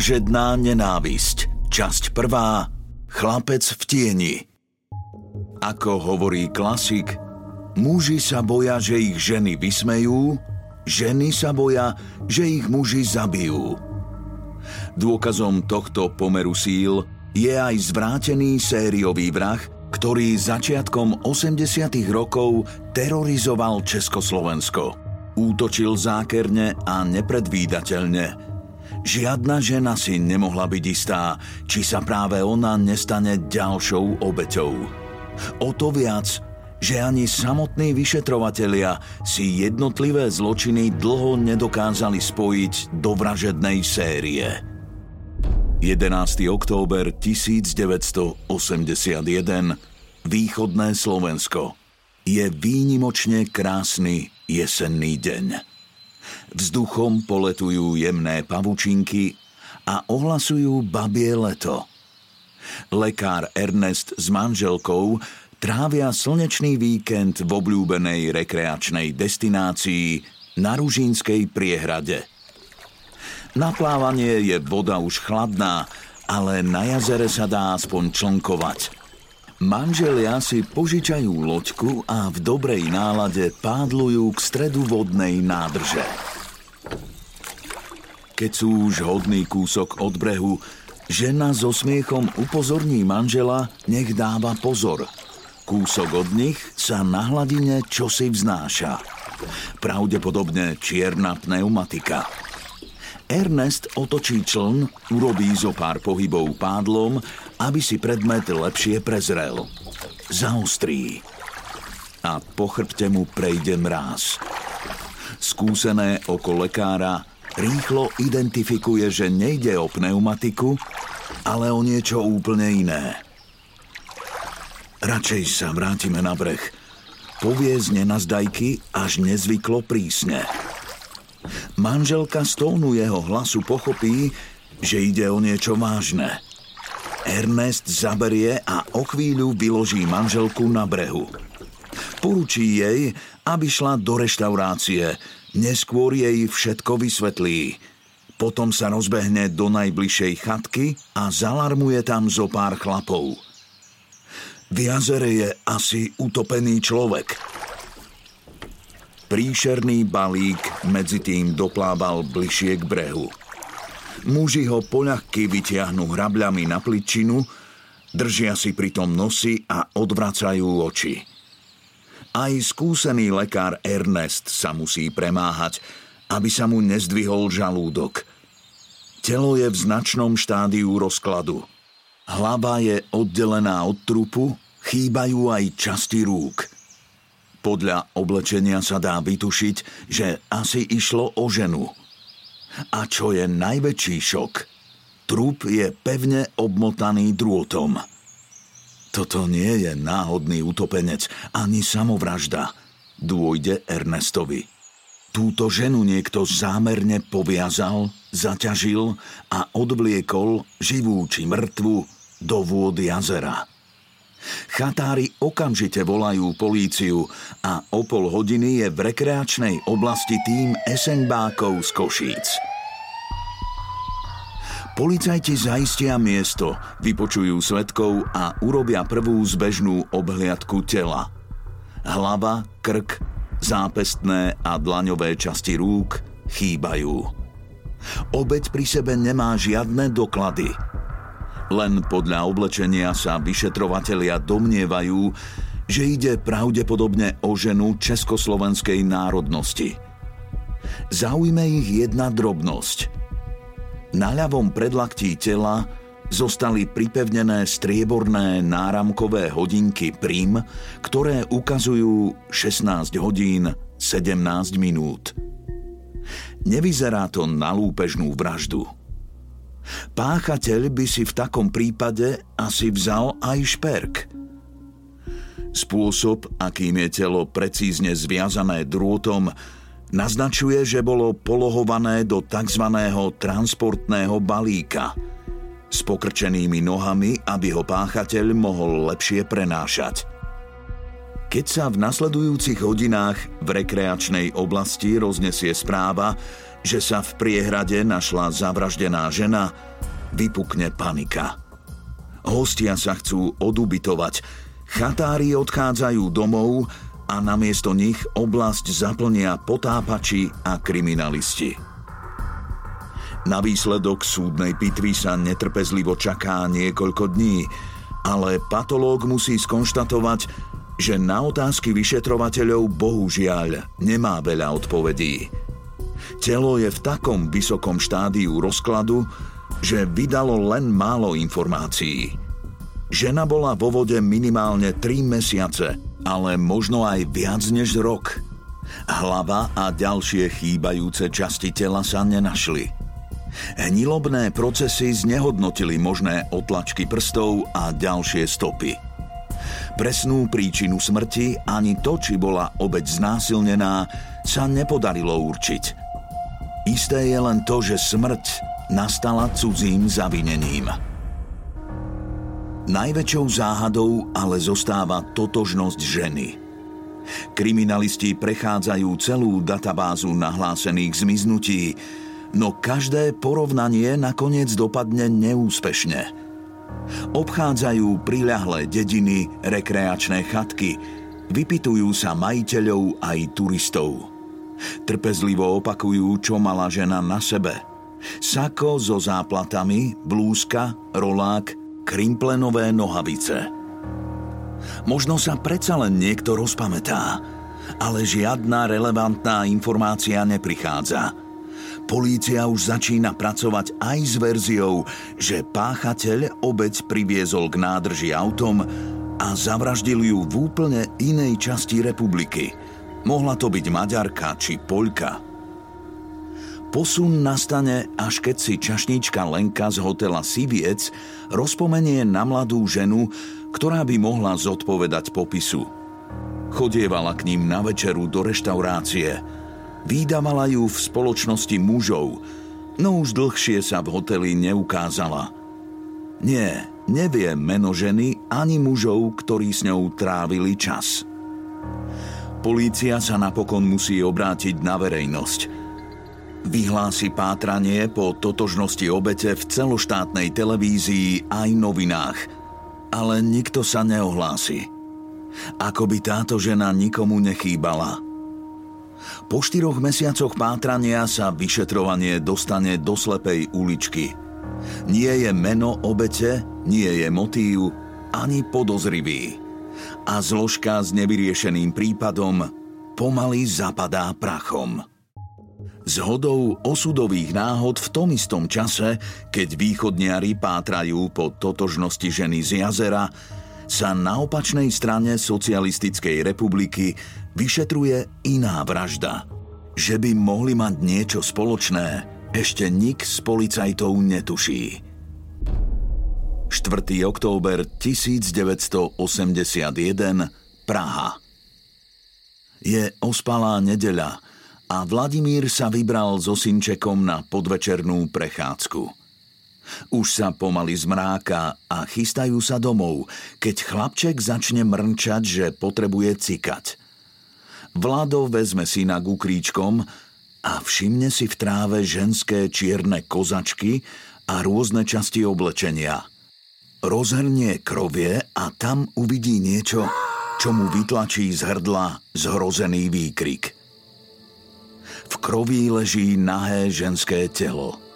Vražedná nenávisť. Časť prvá. Chlapec v tieni. Ako hovorí klasik, muži sa boja, že ich ženy vysmejú, ženy sa boja, že ich muži zabijú. Dôkazom tohto pomeru síl je aj zvrátený sériový vrah, ktorý začiatkom 80. rokov terorizoval Československo. Útočil zákerne a nepredvídateľne – Žiadna žena si nemohla byť istá, či sa práve ona nestane ďalšou obeťou. O to viac, že ani samotní vyšetrovatelia si jednotlivé zločiny dlho nedokázali spojiť do vražednej série. 11. október 1981 Východné Slovensko je výnimočne krásny jesenný deň. Vzduchom poletujú jemné pavučinky a ohlasujú babie leto. Lekár Ernest s manželkou trávia slnečný víkend v obľúbenej rekreačnej destinácii na Ružínskej priehrade. Na plávanie je voda už chladná, ale na jazere sa dá aspoň člnkovať. Manželia si požičajú loďku a v dobrej nálade pádlujú k stredu vodnej nádrže. Keď sú už hodný kúsok od brehu, žena so smiechom upozorní manžela, nech dáva pozor. Kúsok od nich sa na hladine čosi vznáša. Pravdepodobne čierna pneumatika. Ernest otočí čln, urobí zo pár pohybov pádlom, aby si predmet lepšie prezrel. Zaostrí. A po chrbte mu prejde mráz. Skúsené oko lekára rýchlo identifikuje, že nejde o pneumatiku, ale o niečo úplne iné. Radšej sa vrátime na breh. Povie z nenazdajky až nezvyklo prísne. Manželka z tónu jeho hlasu pochopí, že ide o niečo vážne. Ernest zaberie a o chvíľu vyloží manželku na brehu. Poručí jej, aby šla do reštaurácie, Neskôr jej všetko vysvetlí. Potom sa rozbehne do najbližšej chatky a zalarmuje tam zo pár chlapov. V jazere je asi utopený človek. Príšerný balík medzi tým doplával bližšie k brehu. Muži ho poľahky vytiahnu hrabľami na pličinu, držia si pritom nosy a odvracajú oči. Aj skúsený lekár Ernest sa musí premáhať, aby sa mu nezdvihol žalúdok. Telo je v značnom štádiu rozkladu. Hlava je oddelená od trupu, chýbajú aj časti rúk. Podľa oblečenia sa dá vytušiť, že asi išlo o ženu. A čo je najväčší šok? Trup je pevne obmotaný drôtom. Toto nie je náhodný utopenec, ani samovražda. Dôjde Ernestovi. Túto ženu niekto zámerne poviazal, zaťažil a odvliekol, živú či mŕtvu, do vôd jazera. Chatári okamžite volajú políciu a o pol hodiny je v rekreačnej oblasti tým esenbákov z Košíc. Policajti zaistia miesto, vypočujú svetkov a urobia prvú zbežnú obhliadku tela. Hlava, krk, zápestné a dlaňové časti rúk chýbajú. Obeď pri sebe nemá žiadne doklady. Len podľa oblečenia sa vyšetrovatelia domnievajú, že ide pravdepodobne o ženu československej národnosti. Zaujme ich jedna drobnosť. Na ľavom predlaktí tela zostali pripevnené strieborné náramkové hodinky prim, ktoré ukazujú 16 hodín 17 minút. Nevyzerá to na lúpežnú vraždu. Páchateľ by si v takom prípade asi vzal aj šperk – Spôsob, akým je telo precízne zviazané drôtom, naznačuje, že bolo polohované do tzv. transportného balíka s pokrčenými nohami, aby ho páchateľ mohol lepšie prenášať. Keď sa v nasledujúcich hodinách v rekreačnej oblasti roznesie správa, že sa v priehrade našla zavraždená žena, vypukne panika. Hostia sa chcú odubitovať, Chatári odchádzajú domov a namiesto nich oblasť zaplnia potápači a kriminalisti. Na výsledok súdnej pitvy sa netrpezlivo čaká niekoľko dní, ale patológ musí skonštatovať, že na otázky vyšetrovateľov bohužiaľ nemá veľa odpovedí. Telo je v takom vysokom štádiu rozkladu, že vydalo len málo informácií. Žena bola vo vode minimálne 3 mesiace, ale možno aj viac než rok. Hlava a ďalšie chýbajúce časti tela sa nenašli. Hnilobné procesy znehodnotili možné otlačky prstov a ďalšie stopy. Presnú príčinu smrti ani to, či bola obeď znásilnená, sa nepodarilo určiť. Isté je len to, že smrť nastala cudzím zavinením. Najväčšou záhadou ale zostáva totožnosť ženy. Kriminalisti prechádzajú celú databázu nahlásených zmiznutí, no každé porovnanie nakoniec dopadne neúspešne. Obchádzajú priľahlé dediny, rekreačné chatky, vypitujú sa majiteľov aj turistov. Trpezlivo opakujú, čo mala žena na sebe. Sako so záplatami, blúzka, rolák, krimplenové nohavice. Možno sa predsa len niekto rozpamätá, ale žiadna relevantná informácia neprichádza. Polícia už začína pracovať aj s verziou, že páchateľ obec priviezol k nádrži autom a zavraždil ju v úplne inej časti republiky. Mohla to byť Maďarka či Poľka. Posun nastane, až keď si čašníčka Lenka z hotela Siviec rozpomenie na mladú ženu, ktorá by mohla zodpovedať popisu. Chodievala k ním na večeru do reštaurácie. Výdavala ju v spoločnosti mužov, no už dlhšie sa v hoteli neukázala. Nie, nevie meno ženy ani mužov, ktorí s ňou trávili čas. Polícia sa napokon musí obrátiť na verejnosť – Vyhlási pátranie po totožnosti obete v celoštátnej televízii aj novinách, ale nikto sa neohlási. Ako by táto žena nikomu nechýbala. Po štyroch mesiacoch pátrania sa vyšetrovanie dostane do slepej uličky. Nie je meno obete, nie je motív, ani podozrivý. A zložka s nevyriešeným prípadom pomaly zapadá prachom. Z hodou osudových náhod v tom istom čase, keď východniari pátrajú po totožnosti ženy z jazera, sa na opačnej strane socialistickej republiky vyšetruje iná vražda. Že by mohli mať niečo spoločné, ešte nik z policajtov netuší. 4. október 1981 Praha Je ospalá nedeľa – a Vladimír sa vybral so synčekom na podvečernú prechádzku. Už sa pomaly zmráka a chystajú sa domov, keď chlapček začne mrnčať, že potrebuje cikať. Vlado vezme syna k kríčkom a všimne si v tráve ženské čierne kozačky a rôzne časti oblečenia. Rozhrnie krovie a tam uvidí niečo, čo mu vytlačí z hrdla zhrozený výkrik. V kroví leží nahé ženské telo.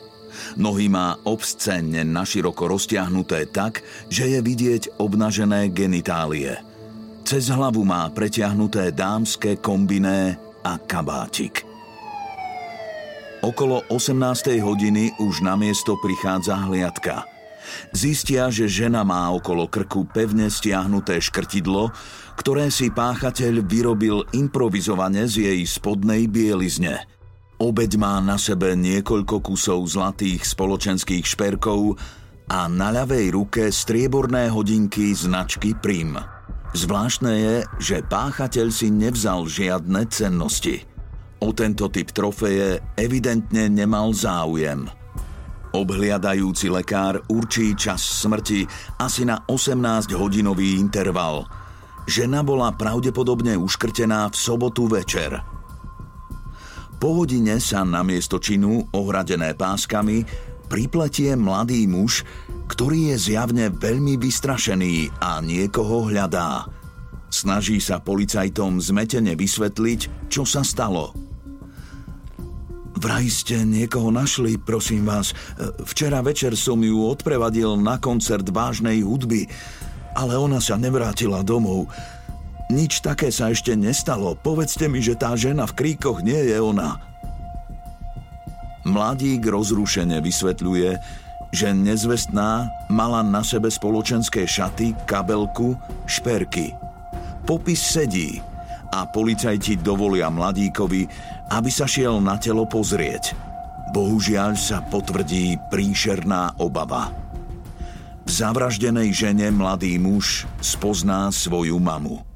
Nohy má obscenne naširoko roztiahnuté tak, že je vidieť obnažené genitálie. Cez hlavu má pretiahnuté dámske kombiné a kabátik. Okolo 18. hodiny už na miesto prichádza hliadka. Zistia, že žena má okolo krku pevne stiahnuté škrtidlo, ktoré si páchateľ vyrobil improvizovane z jej spodnej bielizne. Obeď má na sebe niekoľko kusov zlatých spoločenských šperkov a na ľavej ruke strieborné hodinky značky Prim. Zvláštne je, že páchateľ si nevzal žiadne cennosti – O tento typ trofeje evidentne nemal záujem. Obhliadajúci lekár určí čas smrti asi na 18-hodinový interval. Žena bola pravdepodobne uškrtená v sobotu večer. Po hodine sa na miesto činu, ohradené páskami, pripletie mladý muž, ktorý je zjavne veľmi vystrašený a niekoho hľadá. Snaží sa policajtom zmetene vysvetliť, čo sa stalo – Vraj ste niekoho našli, prosím vás. Včera večer som ju odprevadil na koncert vážnej hudby, ale ona sa nevrátila domov. Nič také sa ešte nestalo. Povedzte mi, že tá žena v kríkoch nie je ona. Mladík rozrušene vysvetľuje, že nezvestná mala na sebe spoločenské šaty, kabelku, šperky. Popis sedí a policajti dovolia mladíkovi, aby sa šiel na telo pozrieť. Bohužiaľ sa potvrdí príšerná obava. V zavraždenej žene mladý muž spozná svoju mamu.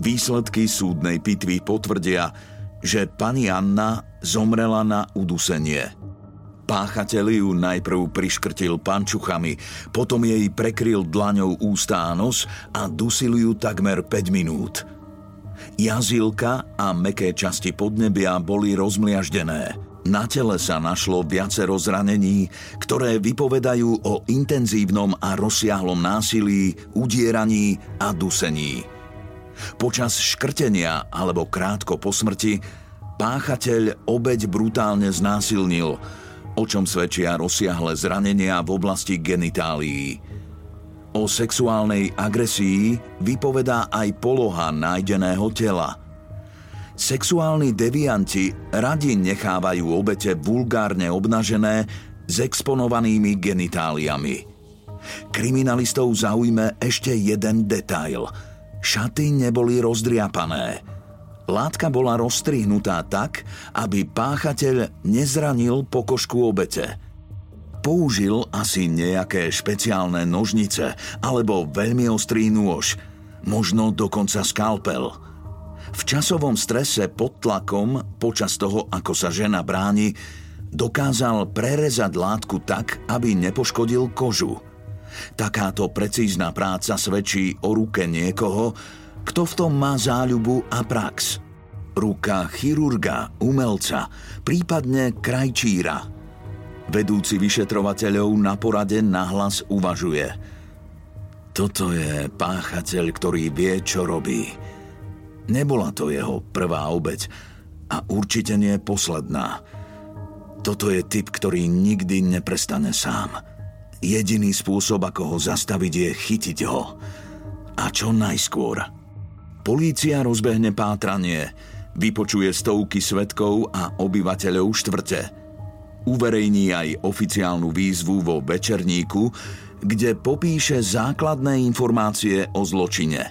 Výsledky súdnej pitvy potvrdia, že pani Anna zomrela na udusenie. Páchateľ ju najprv priškrtil pančuchami, potom jej prekryl dlaňou ústa a nos a dusil ju takmer 5 minút – Jazilka a meké časti podnebia boli rozmliaždené. Na tele sa našlo viacero zranení, ktoré vypovedajú o intenzívnom a rozsiahlom násilí, udieraní a dusení. Počas škrtenia alebo krátko po smrti páchateľ obeď brutálne znásilnil, o čom svedčia rozsiahle zranenia v oblasti genitálií. O sexuálnej agresii vypovedá aj poloha nájdeného tela. Sexuálni devianti radi nechávajú obete vulgárne obnažené s exponovanými genitáliami. Kriminalistov zaujme ešte jeden detail. Šaty neboli rozdriapané. Látka bola rozstrihnutá tak, aby páchateľ nezranil pokožku obete – Použil asi nejaké špeciálne nožnice alebo veľmi ostrý nôž, možno dokonca skalpel. V časovom strese pod tlakom, počas toho, ako sa žena bráni, dokázal prerezať látku tak, aby nepoškodil kožu. Takáto precízna práca svedčí o ruke niekoho, kto v tom má záľubu a prax. Ruka chirurga, umelca, prípadne krajčíra – Vedúci vyšetrovateľov na porade nahlas uvažuje. Toto je páchateľ, ktorý vie, čo robí. Nebola to jeho prvá obeď a určite nie posledná. Toto je typ, ktorý nikdy neprestane sám. Jediný spôsob, ako ho zastaviť, je chytiť ho. A čo najskôr. Polícia rozbehne pátranie, vypočuje stovky svetkov a obyvateľov štvrte – Uverejní aj oficiálnu výzvu vo Večerníku, kde popíše základné informácie o zločine.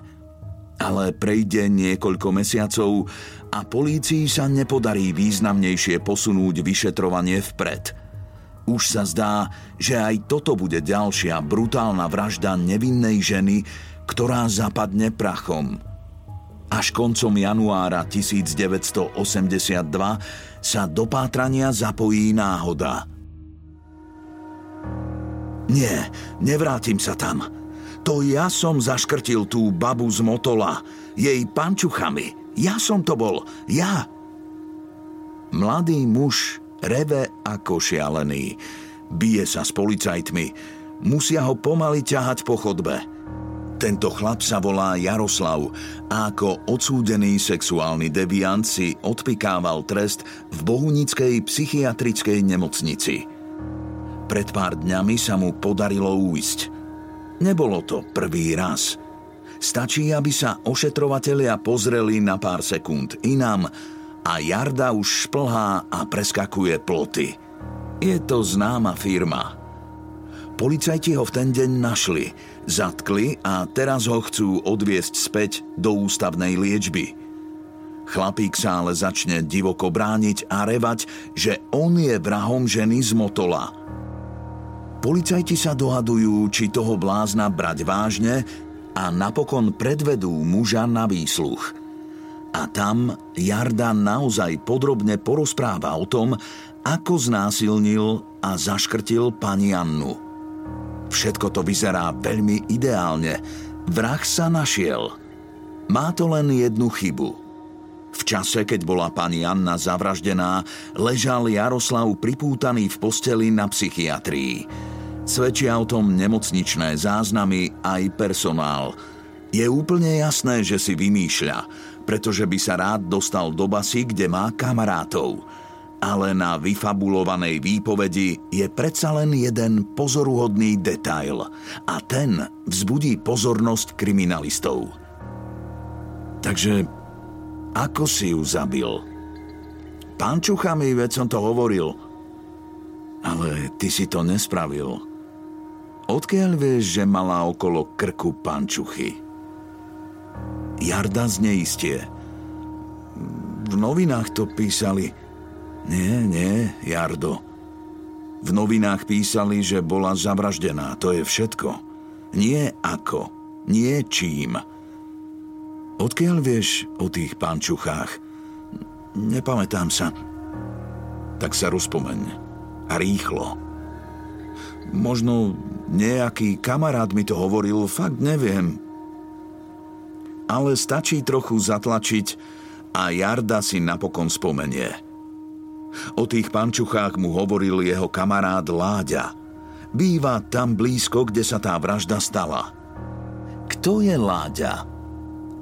Ale prejde niekoľko mesiacov a polícii sa nepodarí významnejšie posunúť vyšetrovanie vpred. Už sa zdá, že aj toto bude ďalšia brutálna vražda nevinnej ženy, ktorá zapadne prachom. Až koncom januára 1982 sa do pátrania zapojí náhoda. Nie, nevrátim sa tam. To ja som zaškrtil tú babu z motola, jej pančuchami. Ja som to bol, ja. Mladý muž reve ako šialený. Bije sa s policajtmi. Musia ho pomaly ťahať po chodbe. Tento chlap sa volá Jaroslav a ako odsúdený sexuálny deviant si odpikával trest v bohunickej psychiatrickej nemocnici. Pred pár dňami sa mu podarilo újsť. Nebolo to prvý raz. Stačí, aby sa ošetrovatelia pozreli na pár sekúnd inám a Jarda už šplhá a preskakuje ploty. Je to známa firma. Policajti ho v ten deň našli – Zatkli a teraz ho chcú odviesť späť do ústavnej liečby. Chlapík sa ale začne divoko brániť a revať, že on je vrahom ženy z Motola. Policajti sa dohadujú, či toho blázna brať vážne a napokon predvedú muža na výsluch. A tam Jarda naozaj podrobne porozpráva o tom, ako znásilnil a zaškrtil pani Annu. Všetko to vyzerá veľmi ideálne. Vrah sa našiel. Má to len jednu chybu. V čase, keď bola pani Anna zavraždená, ležal Jaroslav pripútaný v posteli na psychiatrii. Svedčia o tom nemocničné záznamy aj personál. Je úplne jasné, že si vymýšľa, pretože by sa rád dostal do basy, kde má kamarátov – ale na vyfabulovanej výpovedi je predsa len jeden pozoruhodný detail a ten vzbudí pozornosť kriminalistov. Takže ako si ju zabil? Pančuchami, veď som to hovoril. Ale ty si to nespravil. Odkiaľ vieš, že mala okolo krku pančuchy? Jarda zneistie. V novinách to písali – nie, nie, Jardo. V novinách písali, že bola zavraždená, to je všetko. Nie ako, nie čím. Odkiaľ vieš o tých pančuchách? Nepamätám sa. Tak sa rozpomeň. A rýchlo. Možno nejaký kamarát mi to hovoril, fakt neviem. Ale stačí trochu zatlačiť a Jarda si napokon spomenie – O tých pančuchách mu hovoril jeho kamarát Láďa. Býva tam blízko, kde sa tá vražda stala. Kto je Láďa?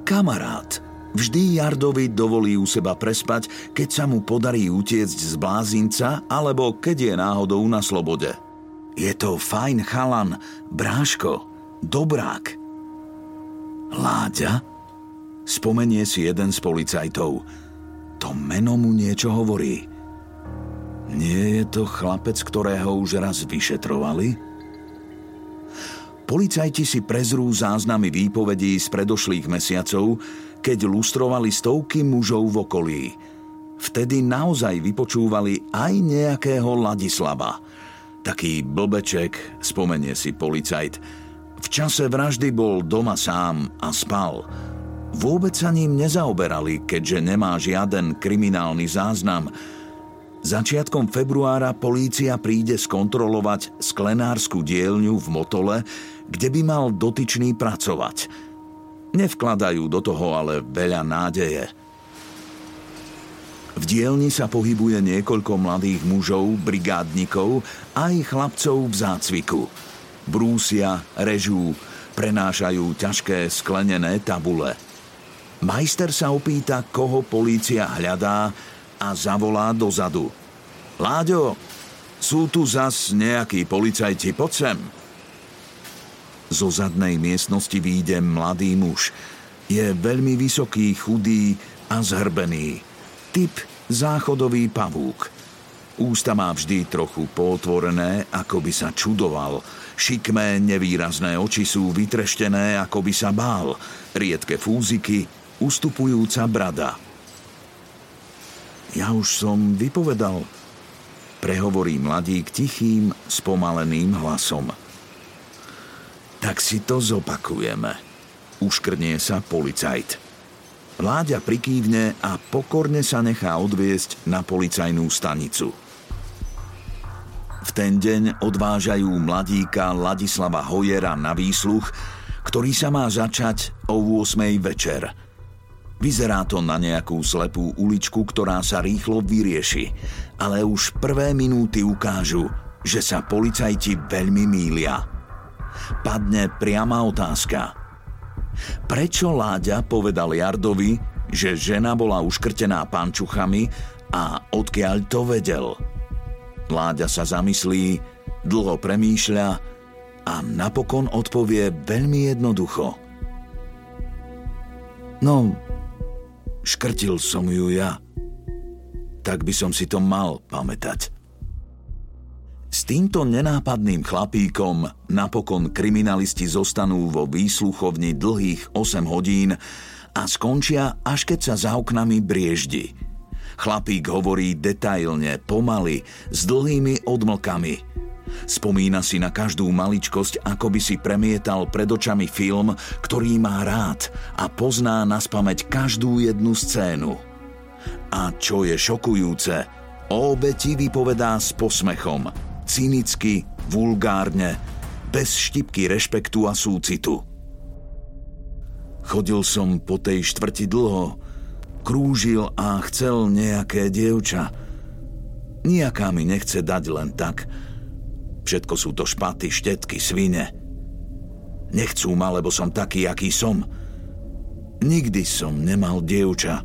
Kamarát. Vždy Jardovi dovolí u seba prespať, keď sa mu podarí utiecť z blázinca alebo keď je náhodou na slobode. Je to fajn chalan, bráško, dobrák. Láďa? Spomenie si jeden z policajtov. To meno mu niečo hovorí. Nie je to chlapec, ktorého už raz vyšetrovali? Policajti si prezrú záznamy výpovedí z predošlých mesiacov, keď lustrovali stovky mužov v okolí. Vtedy naozaj vypočúvali aj nejakého Ladislava. Taký blbeček, spomenie si policajt. V čase vraždy bol doma sám a spal. Vôbec sa ním nezaoberali, keďže nemá žiaden kriminálny záznam – Začiatkom februára polícia príde skontrolovať sklenárskú dielňu v Motole, kde by mal dotyčný pracovať. Nevkladajú do toho ale veľa nádeje. V dielni sa pohybuje niekoľko mladých mužov, brigádnikov aj chlapcov v zácviku. Brúsia, režú, prenášajú ťažké sklenené tabule. Majster sa opýta, koho polícia hľadá a zavolá dozadu. Láďo, sú tu zas nejakí policajti, poď sem. Zo zadnej miestnosti výjde mladý muž. Je veľmi vysoký, chudý a zhrbený. Typ záchodový pavúk. Ústa má vždy trochu potvorené, ako by sa čudoval. Šikmé, nevýrazné oči sú vytreštené, ako by sa bál. Riedke fúziky, ustupujúca brada – ja už som vypovedal, prehovorí mladík tichým, spomaleným hlasom. Tak si to zopakujeme. Uškrnie sa policajt. Láďa prikývne a pokorne sa nechá odviesť na policajnú stanicu. V ten deň odvážajú mladíka Ladislava Hojera na výsluch, ktorý sa má začať o 8. večer – Vyzerá to na nejakú slepú uličku, ktorá sa rýchlo vyrieši, ale už prvé minúty ukážu, že sa policajti veľmi mília. Padne priama otázka. Prečo Láďa povedal Jardovi, že žena bola uškrtená pančuchami a odkiaľ to vedel? Láďa sa zamyslí, dlho premýšľa a napokon odpovie veľmi jednoducho. No, škrtil som ju ja. Tak by som si to mal pamätať. S týmto nenápadným chlapíkom napokon kriminalisti zostanú vo výsluchovni dlhých 8 hodín a skončia, až keď sa za oknami brieždi. Chlapík hovorí detailne, pomaly, s dlhými odmlkami. Spomína si na každú maličkosť, ako by si premietal pred očami film, ktorý má rád a pozná na spameť každú jednu scénu. A čo je šokujúce, o obeti vypovedá s posmechom – cynicky, vulgárne, bez štipky rešpektu a súcitu. Chodil som po tej štvrti dlho, krúžil a chcel nejaké dievča. Nijaká mi nechce dať len tak. Všetko sú to špaty, štetky, svine. Nechcú ma, lebo som taký, aký som. Nikdy som nemal dievča.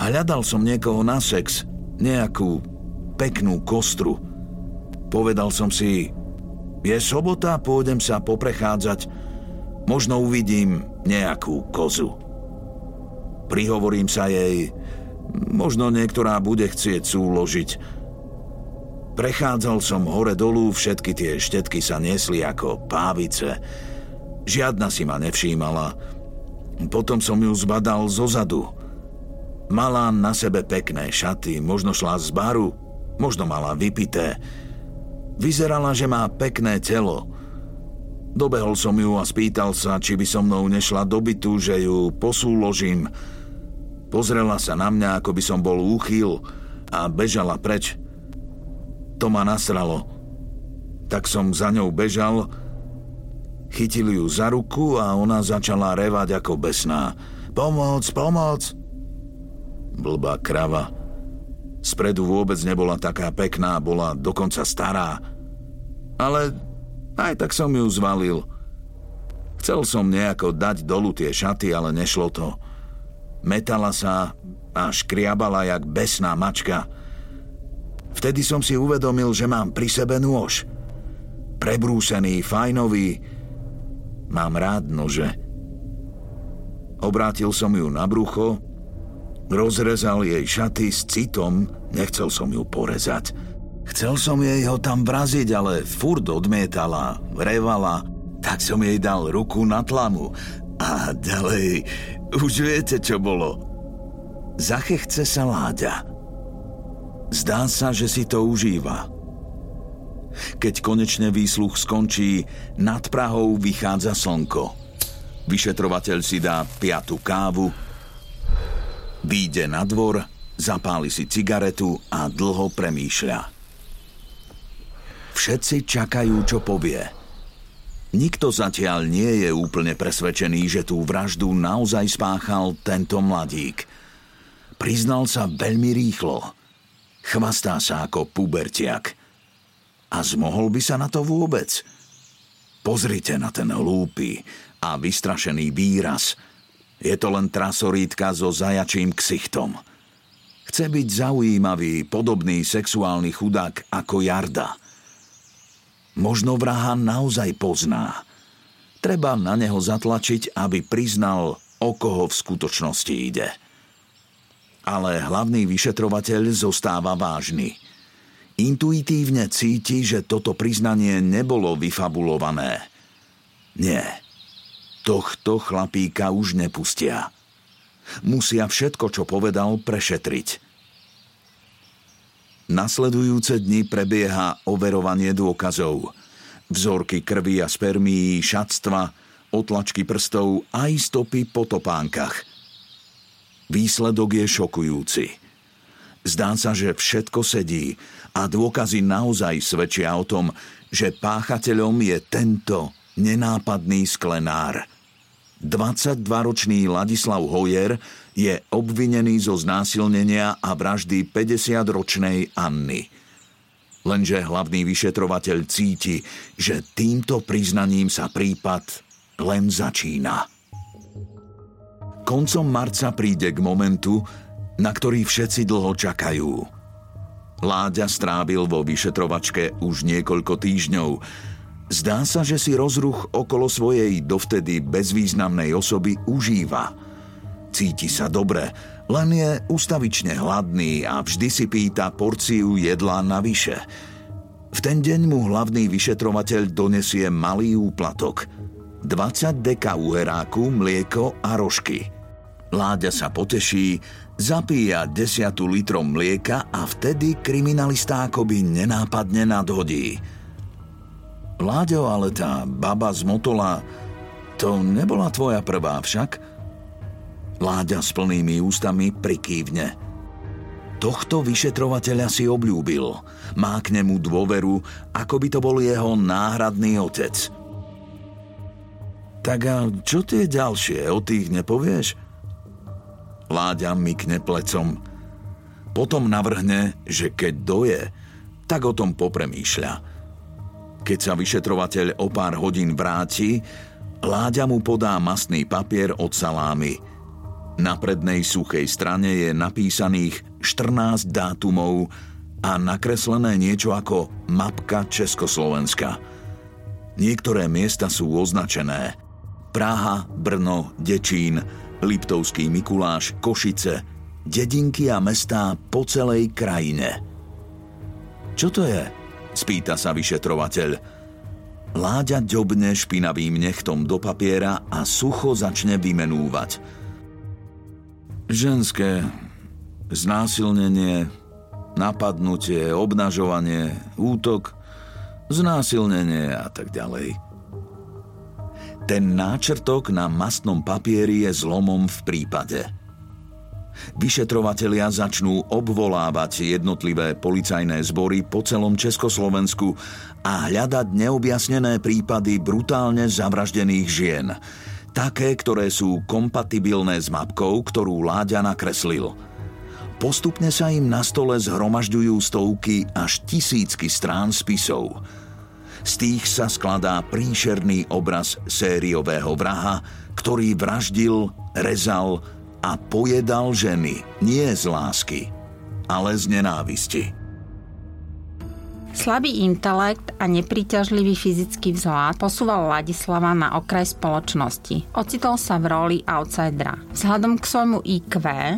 A hľadal som niekoho na sex, nejakú peknú kostru – Povedal som si, je sobota, pôjdem sa poprechádzať, možno uvidím nejakú kozu. Prihovorím sa jej, možno niektorá bude chcieť súložiť. Prechádzal som hore dolu, všetky tie štetky sa niesli ako pávice. Žiadna si ma nevšímala. Potom som ju zbadal zo zadu. Mala na sebe pekné šaty, možno šla z baru, možno mala vypité. Vyzerala, že má pekné telo. Dobehol som ju a spýtal sa, či by so mnou nešla do bytu, že ju posúložím. Pozrela sa na mňa, ako by som bol úchyl a bežala preč. To ma nasralo. Tak som za ňou bežal, chytili ju za ruku a ona začala revať ako besná. Pomoc, pomoc! Blbá krava. Spredu vôbec nebola taká pekná, bola dokonca stará. Ale aj tak som ju zvalil. Chcel som nejako dať dolu tie šaty, ale nešlo to. Metala sa a škriabala jak besná mačka. Vtedy som si uvedomil, že mám pri sebe nôž. Prebrúsený, fajnový. Mám rád nože. Obrátil som ju na brucho, Rozrezal jej šaty s citom, nechcel som ju porezať. Chcel som jej ho tam vraziť, ale furt odmietala, revala, tak som jej dal ruku na tlamu. A ďalej, už viete, čo bolo. Zachechce sa Láďa. Zdá sa, že si to užíva. Keď konečne výsluch skončí, nad Prahou vychádza slnko. Vyšetrovateľ si dá piatu kávu, Výjde na dvor, zapáli si cigaretu a dlho premýšľa. Všetci čakajú, čo povie. Nikto zatiaľ nie je úplne presvedčený, že tú vraždu naozaj spáchal tento mladík. Priznal sa veľmi rýchlo. Chvastá sa ako pubertiak. A zmohol by sa na to vôbec? Pozrite na ten hlúpy a vystrašený výraz – je to len trasorítka so zajačím ksichtom. Chce byť zaujímavý, podobný sexuálny chudák ako Jarda. Možno vraha naozaj pozná. Treba na neho zatlačiť, aby priznal, o koho v skutočnosti ide. Ale hlavný vyšetrovateľ zostáva vážny. Intuitívne cíti, že toto priznanie nebolo vyfabulované. Nie Tohto chlapíka už nepustia. Musia všetko, čo povedal, prešetriť. Nasledujúce dni prebieha overovanie dôkazov. Vzorky krvi a spermií, šatstva, otlačky prstov aj stopy po topánkach. Výsledok je šokujúci. Zdá sa, že všetko sedí a dôkazy naozaj svedčia o tom, že páchateľom je tento nenápadný sklenár. 22-ročný Ladislav Hojer je obvinený zo znásilnenia a vraždy 50-ročnej Anny. Lenže hlavný vyšetrovateľ cíti, že týmto priznaním sa prípad len začína. Koncom marca príde k momentu, na ktorý všetci dlho čakajú. Láďa strábil vo vyšetrovačke už niekoľko týždňov. Zdá sa, že si rozruch okolo svojej dovtedy bezvýznamnej osoby užíva. Cíti sa dobre, len je ustavične hladný a vždy si pýta porciu jedla navyše. V ten deň mu hlavný vyšetrovateľ donesie malý úplatok. 20 deka uheráku, mlieko a rožky. Láďa sa poteší, zapíja desiatu litrom mlieka a vtedy kriminalista akoby nenápadne nadhodí. Láďo, ale tá baba z Motola, to nebola tvoja prvá však? Láďa s plnými ústami prikývne. Tohto vyšetrovateľa si obľúbil. Má k nemu dôveru, ako by to bol jeho náhradný otec. Tak a čo tie ďalšie, o tých nepovieš? Láďa mykne plecom. Potom navrhne, že keď doje, tak o tom popremýšľa. Keď sa vyšetrovateľ o pár hodín vráti, Láďa mu podá masný papier od salámy. Na prednej suchej strane je napísaných 14 dátumov a nakreslené niečo ako mapka Československa. Niektoré miesta sú označené. Praha, Brno, Dečín, Liptovský Mikuláš, Košice, dedinky a mestá po celej krajine. Čo to je? Spýta sa vyšetrovateľ. Láďa ďobne špinavým nechtom do papiera a sucho začne vymenúvať. Ženské, znásilnenie, napadnutie, obnažovanie, útok, znásilnenie a tak ďalej. Ten náčrtok na mastnom papieri je zlomom v prípade. Vyšetrovatelia začnú obvolávať jednotlivé policajné zbory po celom Československu a hľadať neobjasnené prípady brutálne zavraždených žien. Také, ktoré sú kompatibilné s mapkou, ktorú Láďa nakreslil. Postupne sa im na stole zhromažďujú stovky až tisícky strán spisov – z tých sa skladá príšerný obraz sériového vraha, ktorý vraždil, rezal a pojedal ženy nie z lásky, ale z nenávisti. Slabý intelekt a nepríťažlivý fyzický vzhľad posúval Ladislava na okraj spoločnosti. Ocitol sa v roli outsidera. Vzhľadom k svojmu IQ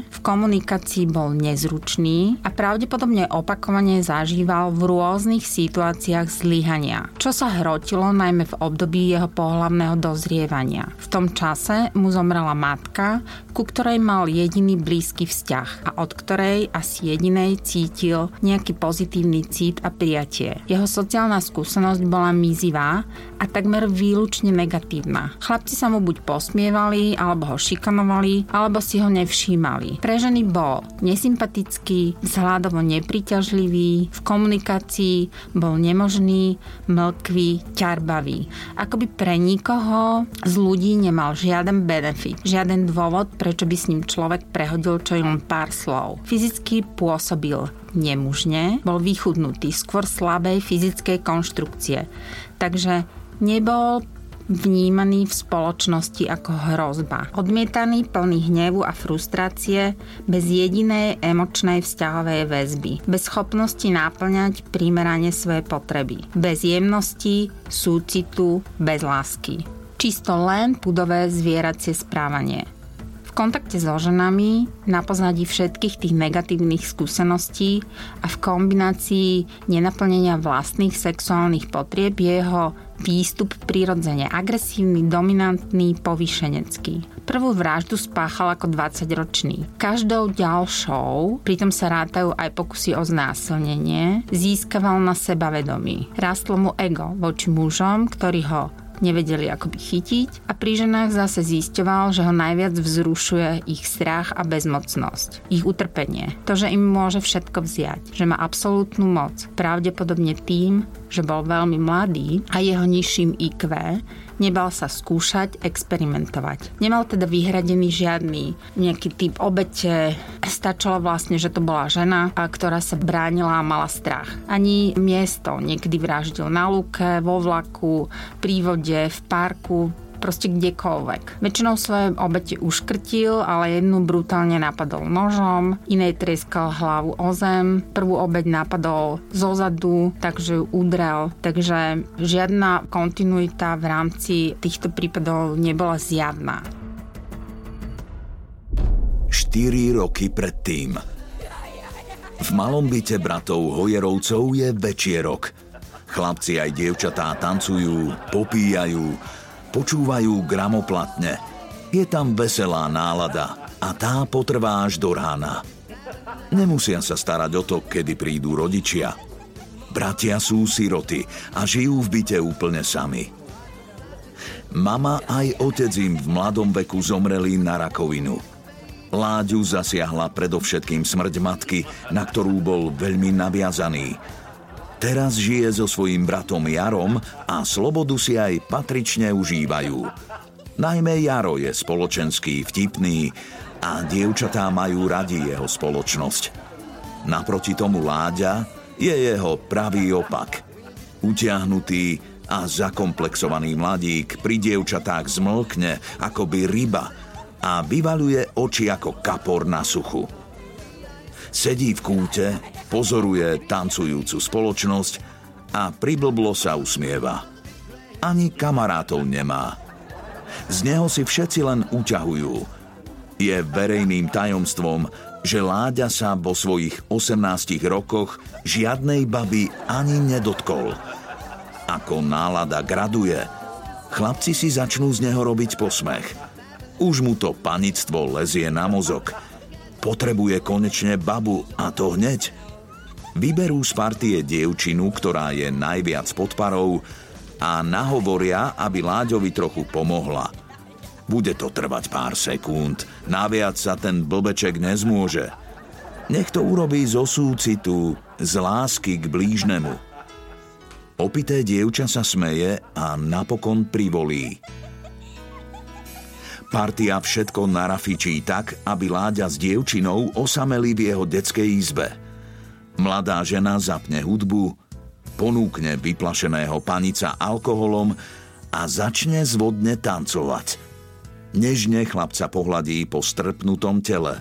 v komunikácii bol nezručný a pravdepodobne opakovane zažíval v rôznych situáciách zlyhania, čo sa hrotilo najmä v období jeho pohlavného dozrievania. V tom čase mu zomrela matka, ku ktorej mal jediný blízky vzťah a od ktorej asi jedinej cítil nejaký pozitívny cít a priateľ prijatie. Jeho sociálna skúsenosť bola mizivá a takmer výlučne negatívna. Chlapci sa mu buď posmievali, alebo ho šikanovali, alebo si ho nevšímali. Pre ženy bol nesympatický, vzhľadovo nepriťažlivý, v komunikácii bol nemožný, mlkvý, ťarbavý. Akoby pre nikoho z ľudí nemal žiaden benefit, žiaden dôvod, prečo by s ním človek prehodil čo len pár slov. Fyzicky pôsobil nemužne, bol vychudnutý, skôr slabej fyzickej konštrukcie. Takže nebol vnímaný v spoločnosti ako hrozba. Odmietaný, plný hnevu a frustrácie, bez jedinej emočnej vzťahovej väzby. Bez schopnosti náplňať primerane svoje potreby. Bez jemnosti, súcitu, bez lásky. Čisto len pudové zvieracie správanie v kontakte so ženami, na pozadí všetkých tých negatívnych skúseností a v kombinácii nenaplnenia vlastných sexuálnych potrieb je jeho výstup prirodzene agresívny, dominantný, povýšenecký. Prvú vraždu spáchal ako 20-ročný. Každou ďalšou, pritom sa rátajú aj pokusy o znásilnenie, získaval na seba vedomí. Rastlo mu ego voči mužom, ktorí ho nevedeli akoby chytiť a pri ženách zase zisťoval, že ho najviac vzrušuje ich strach a bezmocnosť, ich utrpenie, to, že im môže všetko vziať, že má absolútnu moc, pravdepodobne tým, že bol veľmi mladý a jeho nižším IQ, nebal sa skúšať, experimentovať. Nemal teda vyhradený žiadny nejaký typ obete. Stačilo vlastne, že to bola žena, ktorá sa bránila a mala strach. Ani miesto niekedy vraždil na lúke, vo vlaku, pri vode, v parku, proste kdekoľvek. Väčšinou svoje obete uškrtil, ale jednu brutálne napadol nožom, inej trieskal hlavu o zem, prvú obeď napadol zo zadu, takže ju udrel. Takže žiadna kontinuita v rámci týchto prípadov nebola zjavná. 4 roky predtým. V malom byte bratov Hojerovcov je večierok. Chlapci aj dievčatá tancujú, popíjajú, počúvajú gramoplatne. Je tam veselá nálada a tá potrvá až do rána. Nemusia sa starať o to, kedy prídu rodičia. Bratia sú siroty a žijú v byte úplne sami. Mama aj otec im v mladom veku zomreli na rakovinu. Láďu zasiahla predovšetkým smrť matky, na ktorú bol veľmi naviazaný – Teraz žije so svojím bratom Jarom a slobodu si aj patrične užívajú. Najmä Jaro je spoločenský vtipný a dievčatá majú radi jeho spoločnosť. Naproti tomu Láďa je jeho pravý opak. Utiahnutý a zakomplexovaný mladík pri dievčatách zmlkne ako by ryba a vyvaluje oči ako kapor na suchu. Sedí v kúte, pozoruje tancujúcu spoločnosť a priblblo sa usmieva. Ani kamarátov nemá. Z neho si všetci len uťahujú. Je verejným tajomstvom, že Láďa sa vo svojich 18 rokoch žiadnej baby ani nedotkol. Ako nálada graduje, chlapci si začnú z neho robiť posmech. Už mu to panictvo lezie na mozog – Potrebuje konečne babu a to hneď. Vyberú z partie dievčinu, ktorá je najviac pod parou a nahovoria, aby Láďovi trochu pomohla. Bude to trvať pár sekúnd, naviac sa ten blbeček nezmôže. Nech to urobí zo súcitu, z lásky k blížnemu. Opité dievča sa smeje a napokon privolí. Partia všetko narafičí tak, aby Láďa s dievčinou osameli v jeho detskej izbe. Mladá žena zapne hudbu, ponúkne vyplašeného panica alkoholom a začne zvodne tancovať. Nežne chlapca pohľadí po strpnutom tele,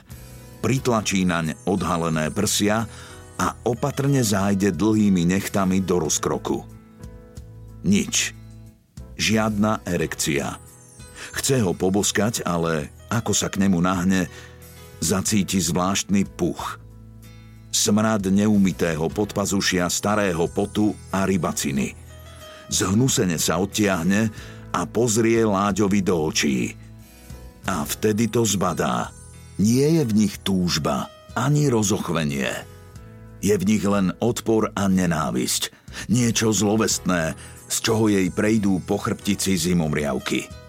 pritlačí naň odhalené prsia a opatrne zájde dlhými nechtami do rozkroku. Nič. Žiadna erekcia. Chce ho poboskať, ale ako sa k nemu nahne, zacíti zvláštny puch. Smrad neumytého podpazušia starého potu a rybaciny. Zhnusene sa odtiahne a pozrie Láďovi do očí. A vtedy to zbadá. Nie je v nich túžba, ani rozochvenie. Je v nich len odpor a nenávisť. Niečo zlovestné, z čoho jej prejdú po chrbtici zimomriavky.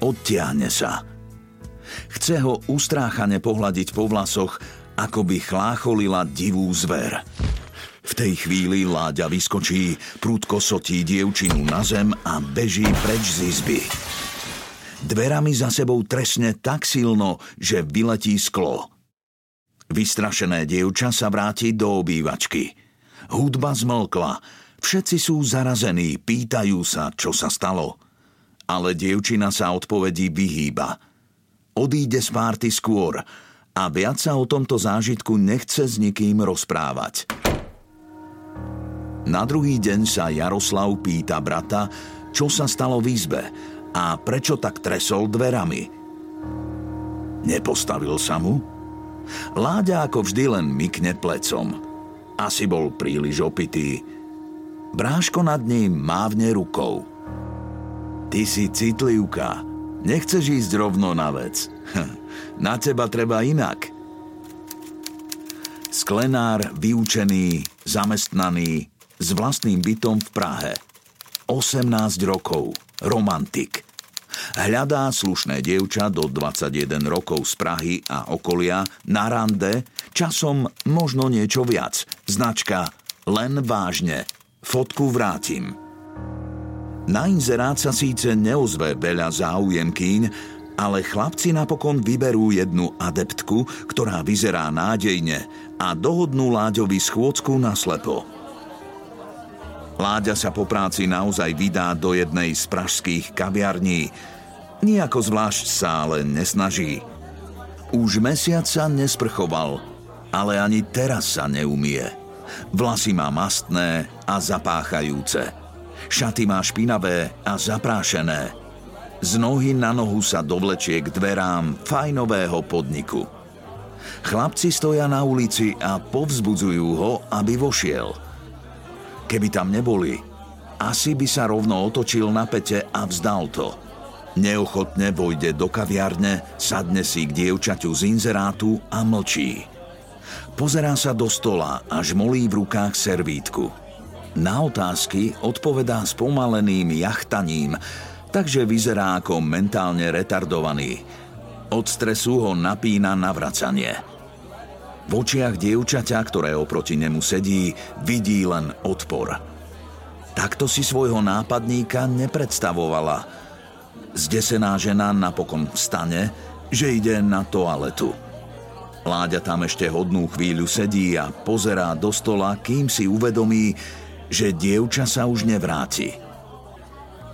Odtiahne sa. Chce ho ustráchane pohľadiť po vlasoch, ako by chlácholila divú zver. V tej chvíli Láďa vyskočí, prúdko sotí dievčinu na zem a beží preč z izby. Dverami za sebou tresne tak silno, že vyletí sklo. Vystrašené dievča sa vráti do obývačky. Hudba zmlkla, všetci sú zarazení, pýtajú sa, čo sa stalo – ale dievčina sa odpovedí vyhýba. Odíde z párty skôr a viac sa o tomto zážitku nechce s nikým rozprávať. Na druhý deň sa Jaroslav pýta brata, čo sa stalo v izbe a prečo tak tresol dverami. Nepostavil sa mu? Láďa ako vždy len mykne plecom. Asi bol príliš opitý. Bráško nad ním mávne rukou. Ty si citlivka. Nechceš ísť rovno na vec. Na teba treba inak. Sklenár, vyučený, zamestnaný, s vlastným bytom v Prahe. 18 rokov. Romantik. Hľadá slušné dievča do 21 rokov z Prahy a okolia na rande, časom možno niečo viac. Značka len vážne. Fotku vrátim. Na inzerát sa síce neozve veľa záujemkýň, ale chlapci napokon vyberú jednu adeptku, ktorá vyzerá nádejne a dohodnú Láďovi schôdzku na slepo. Láďa sa po práci naozaj vydá do jednej z pražských kaviarní. Nijako zvlášť sa ale nesnaží. Už mesiac sa nesprchoval, ale ani teraz sa neumie. Vlasy má mastné a zapáchajúce. Šaty má špinavé a zaprášené. Z nohy na nohu sa dovlečie k dverám fajnového podniku. Chlapci stoja na ulici a povzbudzujú ho, aby vošiel – Keby tam neboli, asi by sa rovno otočil na pete a vzdal to. Neochotne vojde do kaviarne, sadne si k dievčaťu z inzerátu a mlčí. Pozerá sa do stola a žmolí v rukách servítku. Na otázky odpovedá spomaleným jachtaním, takže vyzerá ako mentálne retardovaný. Od stresu ho napína navracanie – v očiach dievčaťa, ktoré oproti nemu sedí, vidí len odpor. Takto si svojho nápadníka nepredstavovala. Zdesená žena napokon vstane, že ide na toaletu. Láďa tam ešte hodnú chvíľu sedí a pozerá do stola, kým si uvedomí, že dievča sa už nevráti.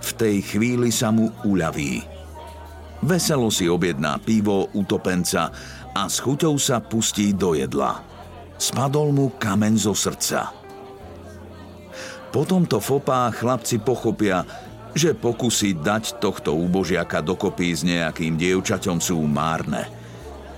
V tej chvíli sa mu uľaví. Veselo si objedná pivo, utopenca a s chuťou sa pustí do jedla. Spadol mu kameň zo srdca. Po tomto fopá chlapci pochopia, že pokusy dať tohto úbožiaka dokopy s nejakým dievčaťom sú márne.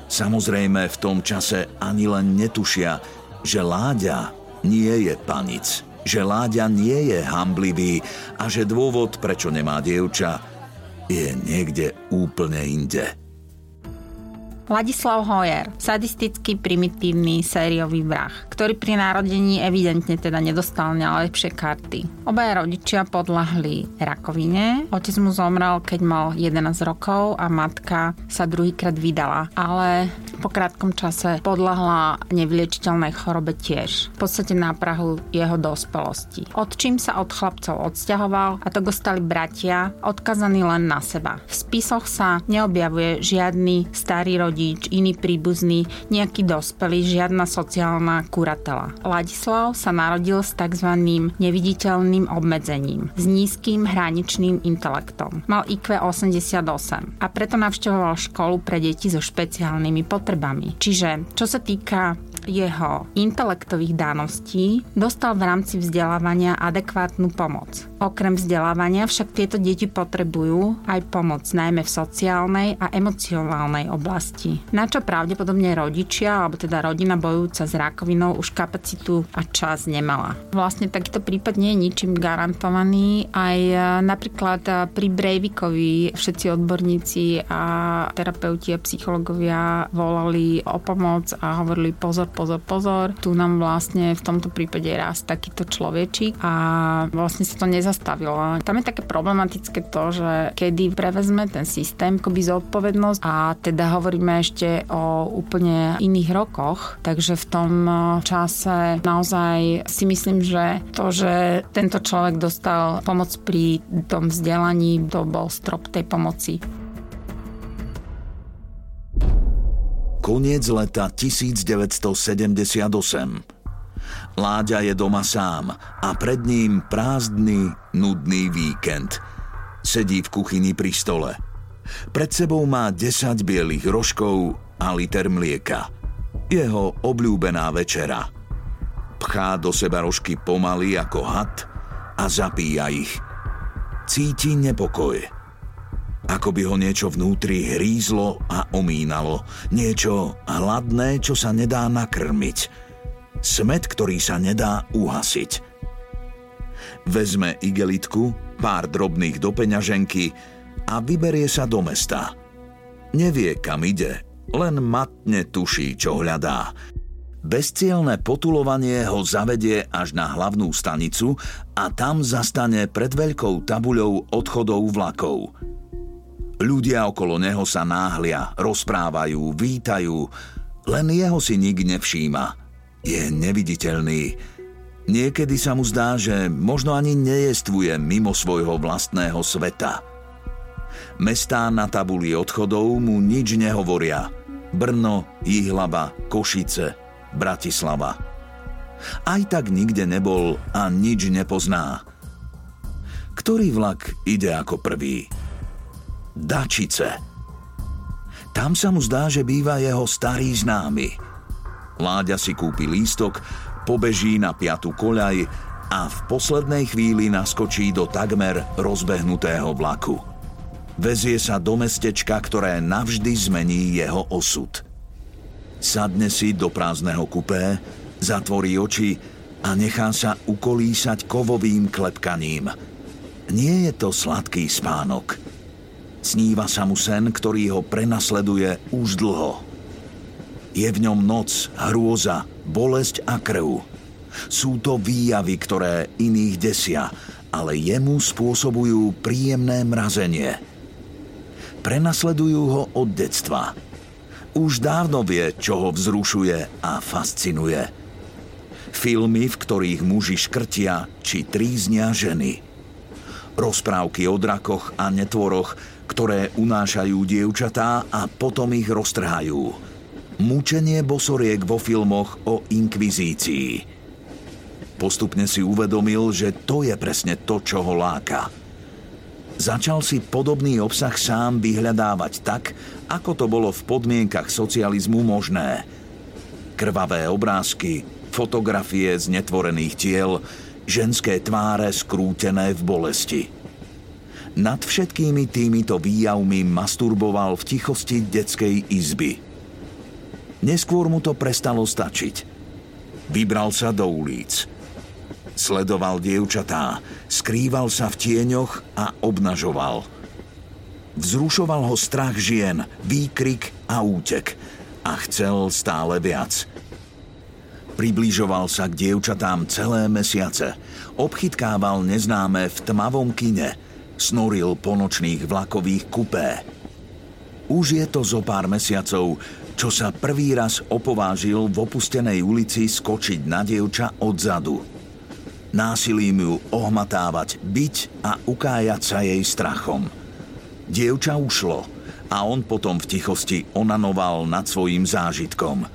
Samozrejme v tom čase ani len netušia, že Láďa nie je panic, že Láďa nie je hamblivý a že dôvod, prečo nemá dievča, je niekde úplne inde. Ladislav Hoyer, sadistický primitívny sériový vrah, ktorý pri narodení evidentne teda nedostal najlepšie karty. Obaja rodičia podľahli rakovine, otec mu zomrel, keď mal 11 rokov a matka sa druhýkrát vydala, ale po krátkom čase podľahla nevyliečiteľnej chorobe tiež, v podstate na Prahu jeho dospelosti. Od čím sa od chlapcov odsťahoval a to stali bratia, odkazaní len na seba. V spisoch sa neobjavuje žiadny starý rodič rodič, iný príbuzný, nejaký dospelý, žiadna sociálna kuratela. Ladislav sa narodil s tzv. neviditeľným obmedzením, s nízkym hraničným intelektom. Mal IQ 88 a preto navštevoval školu pre deti so špeciálnymi potrebami. Čiže čo sa týka jeho intelektových dáností, dostal v rámci vzdelávania adekvátnu pomoc. Okrem vzdelávania však tieto deti potrebujú aj pomoc, najmä v sociálnej a emocionálnej oblasti. Na čo pravdepodobne rodičia, alebo teda rodina bojujúca s rakovinou už kapacitu a čas nemala. Vlastne takýto prípad nie je ničím garantovaný. Aj e, napríklad e, pri Breivikovi všetci odborníci a terapeuti a psychológovia volali o pomoc a hovorili pozor, pozor, pozor. Tu nám vlastne v tomto prípade raz takýto človečík a vlastne sa to neza nezastavilo. Tam je také problematické to, že kedy prevezme ten systém akoby zodpovednosť a teda hovoríme ešte o úplne iných rokoch, takže v tom eh, čase naozaj si myslím, že to, že tento človek dostal pomoc pri tom vzdelaní, to bol strop tej pomoci. Koniec leta 1978. Láďa je doma sám a pred ním prázdny, nudný víkend. Sedí v kuchyni pri stole. Pred sebou má 10 bielých rožkov a liter mlieka. Jeho obľúbená večera. Pchá do seba rožky pomaly ako had a zapíja ich. Cíti nepokoj. Ako by ho niečo vnútri hrízlo a omínalo. Niečo hladné, čo sa nedá nakrmiť Smet, ktorý sa nedá uhasiť. Vezme igelitku, pár drobných do peňaženky a vyberie sa do mesta. Nevie, kam ide, len matne tuší, čo hľadá. Bezcielne potulovanie ho zavedie až na hlavnú stanicu a tam zastane pred veľkou tabuľou odchodov vlakov. Ľudia okolo neho sa náhlia, rozprávajú, vítajú, len jeho si nik nevšíma je neviditeľný. Niekedy sa mu zdá, že možno ani nejestvuje mimo svojho vlastného sveta. Mestá na tabuli odchodov mu nič nehovoria. Brno, Jihlava, Košice, Bratislava. Aj tak nikde nebol a nič nepozná. Ktorý vlak ide ako prvý? Dačice. Tam sa mu zdá, že býva jeho starý známy. Láďa si kúpi lístok, pobeží na piatu koľaj a v poslednej chvíli naskočí do takmer rozbehnutého vlaku. Vezie sa do mestečka, ktoré navždy zmení jeho osud. Sadne si do prázdneho kupé, zatvorí oči a nechá sa ukolísať kovovým klepkaním. Nie je to sladký spánok. Sníva sa mu sen, ktorý ho prenasleduje už dlho. Je v ňom noc, hrôza, bolesť a krv. Sú to výjavy, ktoré iných desia, ale jemu spôsobujú príjemné mrazenie – prenasledujú ho od detstva. Už dávno vie, čo ho vzrušuje a fascinuje. Filmy, v ktorých muži škrtia či tríznia ženy. Rozprávky o drakoch a netvoroch, ktoré unášajú dievčatá a potom ich roztrhajú. Mučenie bosoriek vo filmoch o inkvizícii. Postupne si uvedomil, že to je presne to, čo ho láka – Začal si podobný obsah sám vyhľadávať tak, ako to bolo v podmienkach socializmu možné. Krvavé obrázky, fotografie z netvorených tiel, ženské tváre skrútené v bolesti. Nad všetkými týmito výjavmi masturboval v tichosti detskej izby. Neskôr mu to prestalo stačiť. Vybral sa do ulic – Sledoval dievčatá, skrýval sa v tieňoch a obnažoval. Vzrušoval ho strach žien, výkrik a útek a chcel stále viac. Približoval sa k dievčatám celé mesiace, obchytkával neznáme v tmavom kine, snoril po nočných vlakových kupé. Už je to zo pár mesiacov, čo sa prvý raz opovážil v opustenej ulici skočiť na dievča odzadu násilím ju ohmatávať, byť a ukájať sa jej strachom. Dievča ušlo a on potom v tichosti onanoval nad svojím zážitkom.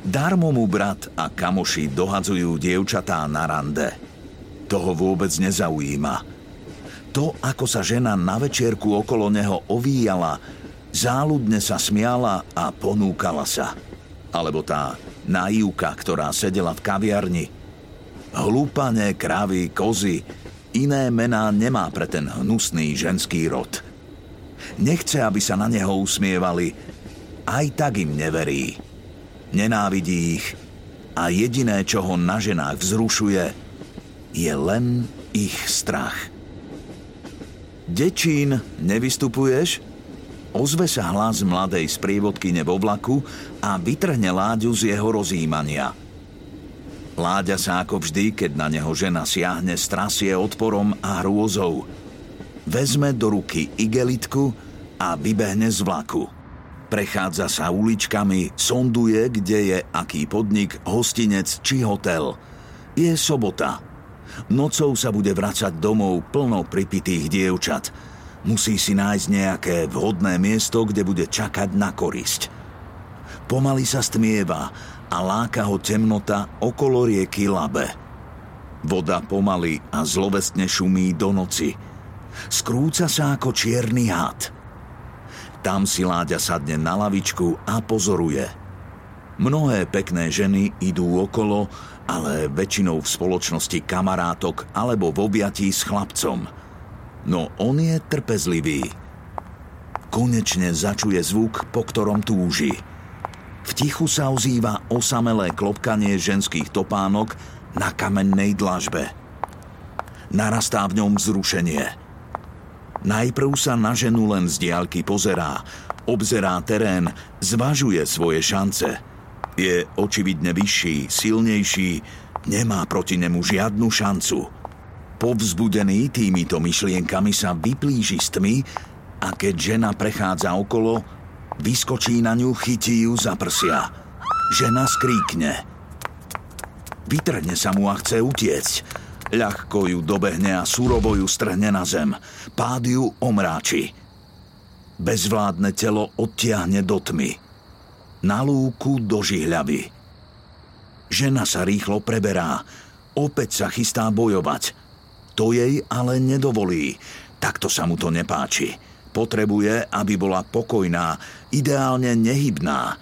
Darmo mu brat a kamoši dohadzujú dievčatá na rande. Toho vôbec nezaujíma. To, ako sa žena na večierku okolo neho ovíjala, záľudne sa smiala a ponúkala sa. Alebo tá naivka, ktorá sedela v kaviarni – Hlúpane, krávy, kozy. Iné mená nemá pre ten hnusný ženský rod. Nechce, aby sa na neho usmievali. Aj tak im neverí. Nenávidí ich. A jediné, čo ho na ženách vzrušuje, je len ich strach. Dečín, nevystupuješ? Ozve sa hlas mladej sprievodkyne vo vlaku a vytrhne Láďu z jeho rozjímania – Láďa sa ako vždy, keď na neho žena siahne, strasie odporom a hrôzou. Vezme do ruky igelitku a vybehne z vlaku. Prechádza sa uličkami, sonduje, kde je aký podnik, hostinec či hotel. Je sobota. Nocou sa bude vracať domov plno pripitých dievčat. Musí si nájsť nejaké vhodné miesto, kde bude čakať na korisť. Pomaly sa stmieva a láka ho temnota okolo rieky Labe. Voda pomaly a zlovestne šumí do noci. Skrúca sa ako čierny had. Tam si Láďa sadne na lavičku a pozoruje. Mnohé pekné ženy idú okolo, ale väčšinou v spoločnosti kamarátok alebo v objatí s chlapcom. No on je trpezlivý. Konečne začuje zvuk, po ktorom túži – v tichu sa ozýva osamelé klopkanie ženských topánok na kamennej dlažbe. Narastá v ňom vzrušenie. Najprv sa na ženu len z diálky pozerá, obzerá terén, zvažuje svoje šance. Je očividne vyšší, silnejší, nemá proti nemu žiadnu šancu. Povzbudený týmito myšlienkami sa vyplíži z tmy a keď žena prechádza okolo, Vyskočí na ňu, chytí ju za prsia. Žena skríkne. Vytrhne sa mu a chce utiecť. Ľahko ju dobehne a surovo ju strhne na zem. Pád ju omráči. Bezvládne telo odtiahne do tmy. Na lúku do žihľavy. Žena sa rýchlo preberá. Opäť sa chystá bojovať. To jej ale nedovolí. Takto sa mu to nepáči. Potrebuje, aby bola pokojná, ideálne nehybná.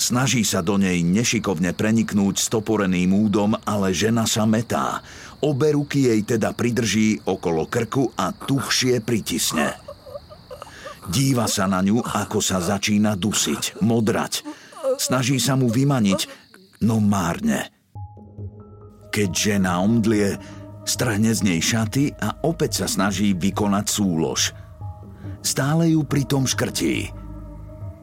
Snaží sa do nej nešikovne preniknúť stoporeným údom, ale žena sa metá. Obe ruky jej teda pridrží okolo krku a tuhšie pritisne. Díva sa na ňu, ako sa začína dusiť, modrať. Snaží sa mu vymaniť, no márne. Keď žena omdlie, strhne z nej šaty a opäť sa snaží vykonať súlož – Stále ju pritom škrtí.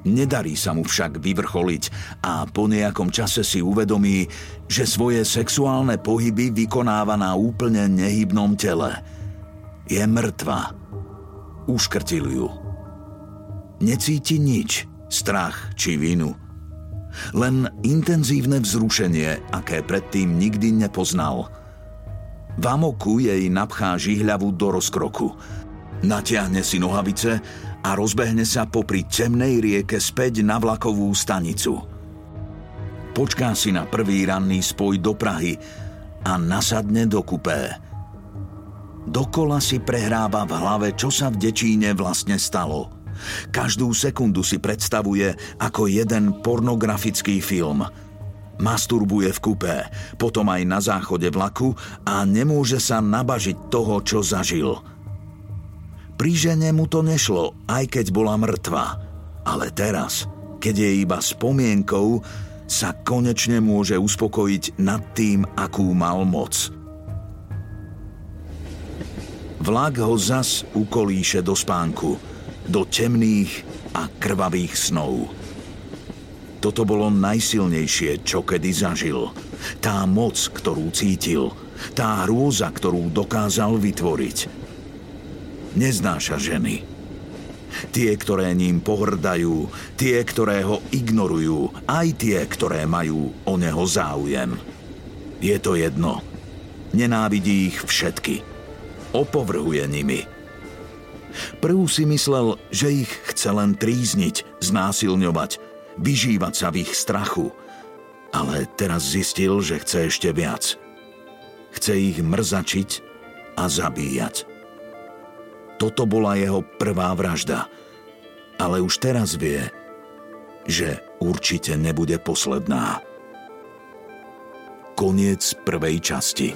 Nedarí sa mu však vyvrcholiť a po nejakom čase si uvedomí, že svoje sexuálne pohyby vykonáva na úplne nehybnom tele. Je mŕtva. Uškrtil ju. Necíti nič, strach či vinu. Len intenzívne vzrušenie, aké predtým nikdy nepoznal. V amoku jej napchá žihľavu do rozkroku – Natiahne si nohavice a rozbehne sa popri temnej rieke späť na vlakovú stanicu. Počká si na prvý ranný spoj do Prahy a nasadne do kupé. Dokola si prehráva v hlave, čo sa v Dečíne vlastne stalo. Každú sekundu si predstavuje ako jeden pornografický film. Masturbuje v kupé, potom aj na záchode vlaku a nemôže sa nabažiť toho, čo zažil – pri žene mu to nešlo, aj keď bola mŕtva. Ale teraz, keď je iba spomienkou, sa konečne môže uspokojiť nad tým, akú mal moc. Vlak ho zas ukolíše do spánku, do temných a krvavých snov. Toto bolo najsilnejšie, čo kedy zažil. Tá moc, ktorú cítil, tá hrôza, ktorú dokázal vytvoriť – neznáša ženy. Tie, ktoré ním pohrdajú, tie, ktoré ho ignorujú, aj tie, ktoré majú o neho záujem. Je to jedno. Nenávidí ich všetky. Opovrhuje nimi. Prvú si myslel, že ich chce len trízniť, znásilňovať, vyžívať sa v ich strachu. Ale teraz zistil, že chce ešte viac. Chce ich mrzačiť a zabíjať. Toto bola jeho prvá vražda. Ale už teraz vie, že určite nebude posledná. Koniec prvej časti.